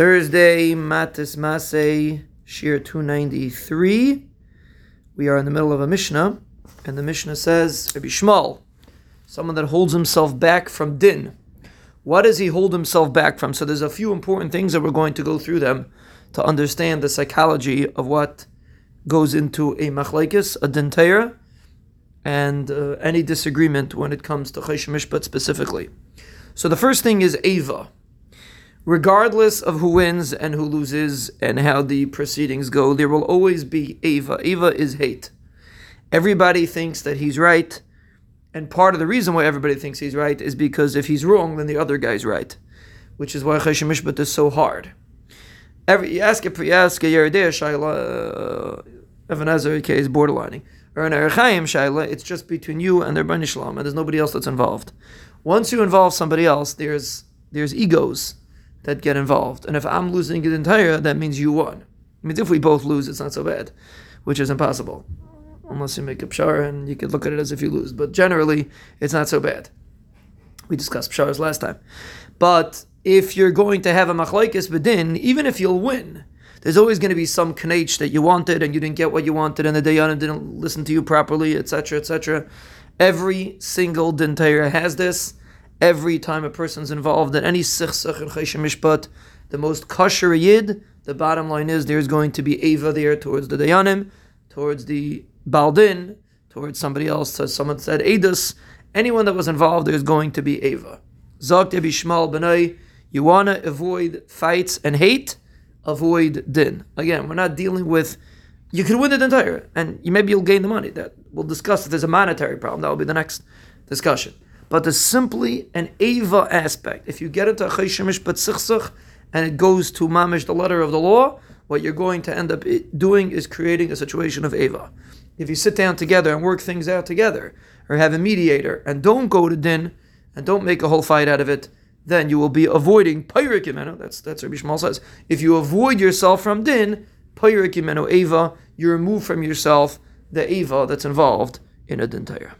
Thursday, Matis Masei, Shiur 293. We are in the middle of a Mishnah, and the Mishnah says, Rabbi Shmuel, someone that holds himself back from din. What does he hold himself back from? So there's a few important things that we're going to go through them to understand the psychology of what goes into a machlaikis, a dintayra, and uh, any disagreement when it comes to Choshen Mishpat specifically. So the first thing is Ava regardless of who wins and who loses and how the proceedings go, there will always be Ava. Ava is hate. Everybody thinks that he's right, and part of the reason why everybody thinks he's right is because if he's wrong, then the other guy's right, which is why Choshen Mishpat is so hard. Every you ask a you ask a Yoreh De'ah Shaila, uh, Even HaEzer is borderlining. Or an Orach Chaim Shaila, it's just between you and their Shalom, and there's nobody else that's involved. Once you involve somebody else, there's there's egos that get involved. And if I'm losing it entire, that means you won. It means if we both lose, it's not so bad, which is impossible. Unless you make a pshar and you could look at it as if you lose. But generally, it's not so bad. We discussed pshars last time. But if you're going to have a machlaikis bedin, even if you'll win, there's always going to be some knach that you wanted and you didn't get what you wanted and the dayanim didn't listen to you properly, etc., etc. Every single dintayra has this every time a person's involved in any sichsach and mishpat, the most kosher yid, the bottom line is there's going to be ava there towards the dayanim, towards the baldin, towards somebody else. So someone said edus. Anyone that was involved, there's going to be ava. Zok Shmal b'nai. You want to avoid fights and hate, avoid din. Again, we're not dealing with. You can win the entire, and you, maybe you'll gain the money. That we'll discuss if there's a monetary problem. That will be the next discussion but there's simply an Ava aspect. If you get into a Chayshemish Sichsach and it goes to Mamish, the letter of the law, what you're going to end up doing is creating a situation of Ava. If you sit down together and work things out together, or have a mediator, and don't go to din, and don't make a whole fight out of it, then you will be avoiding Pyrik Yimenu. That's that's Rabbi Shmuel says. If you avoid yourself from din, Pyrik Yimenu Ava, you remove from yourself the Ava that's involved in a din Torah.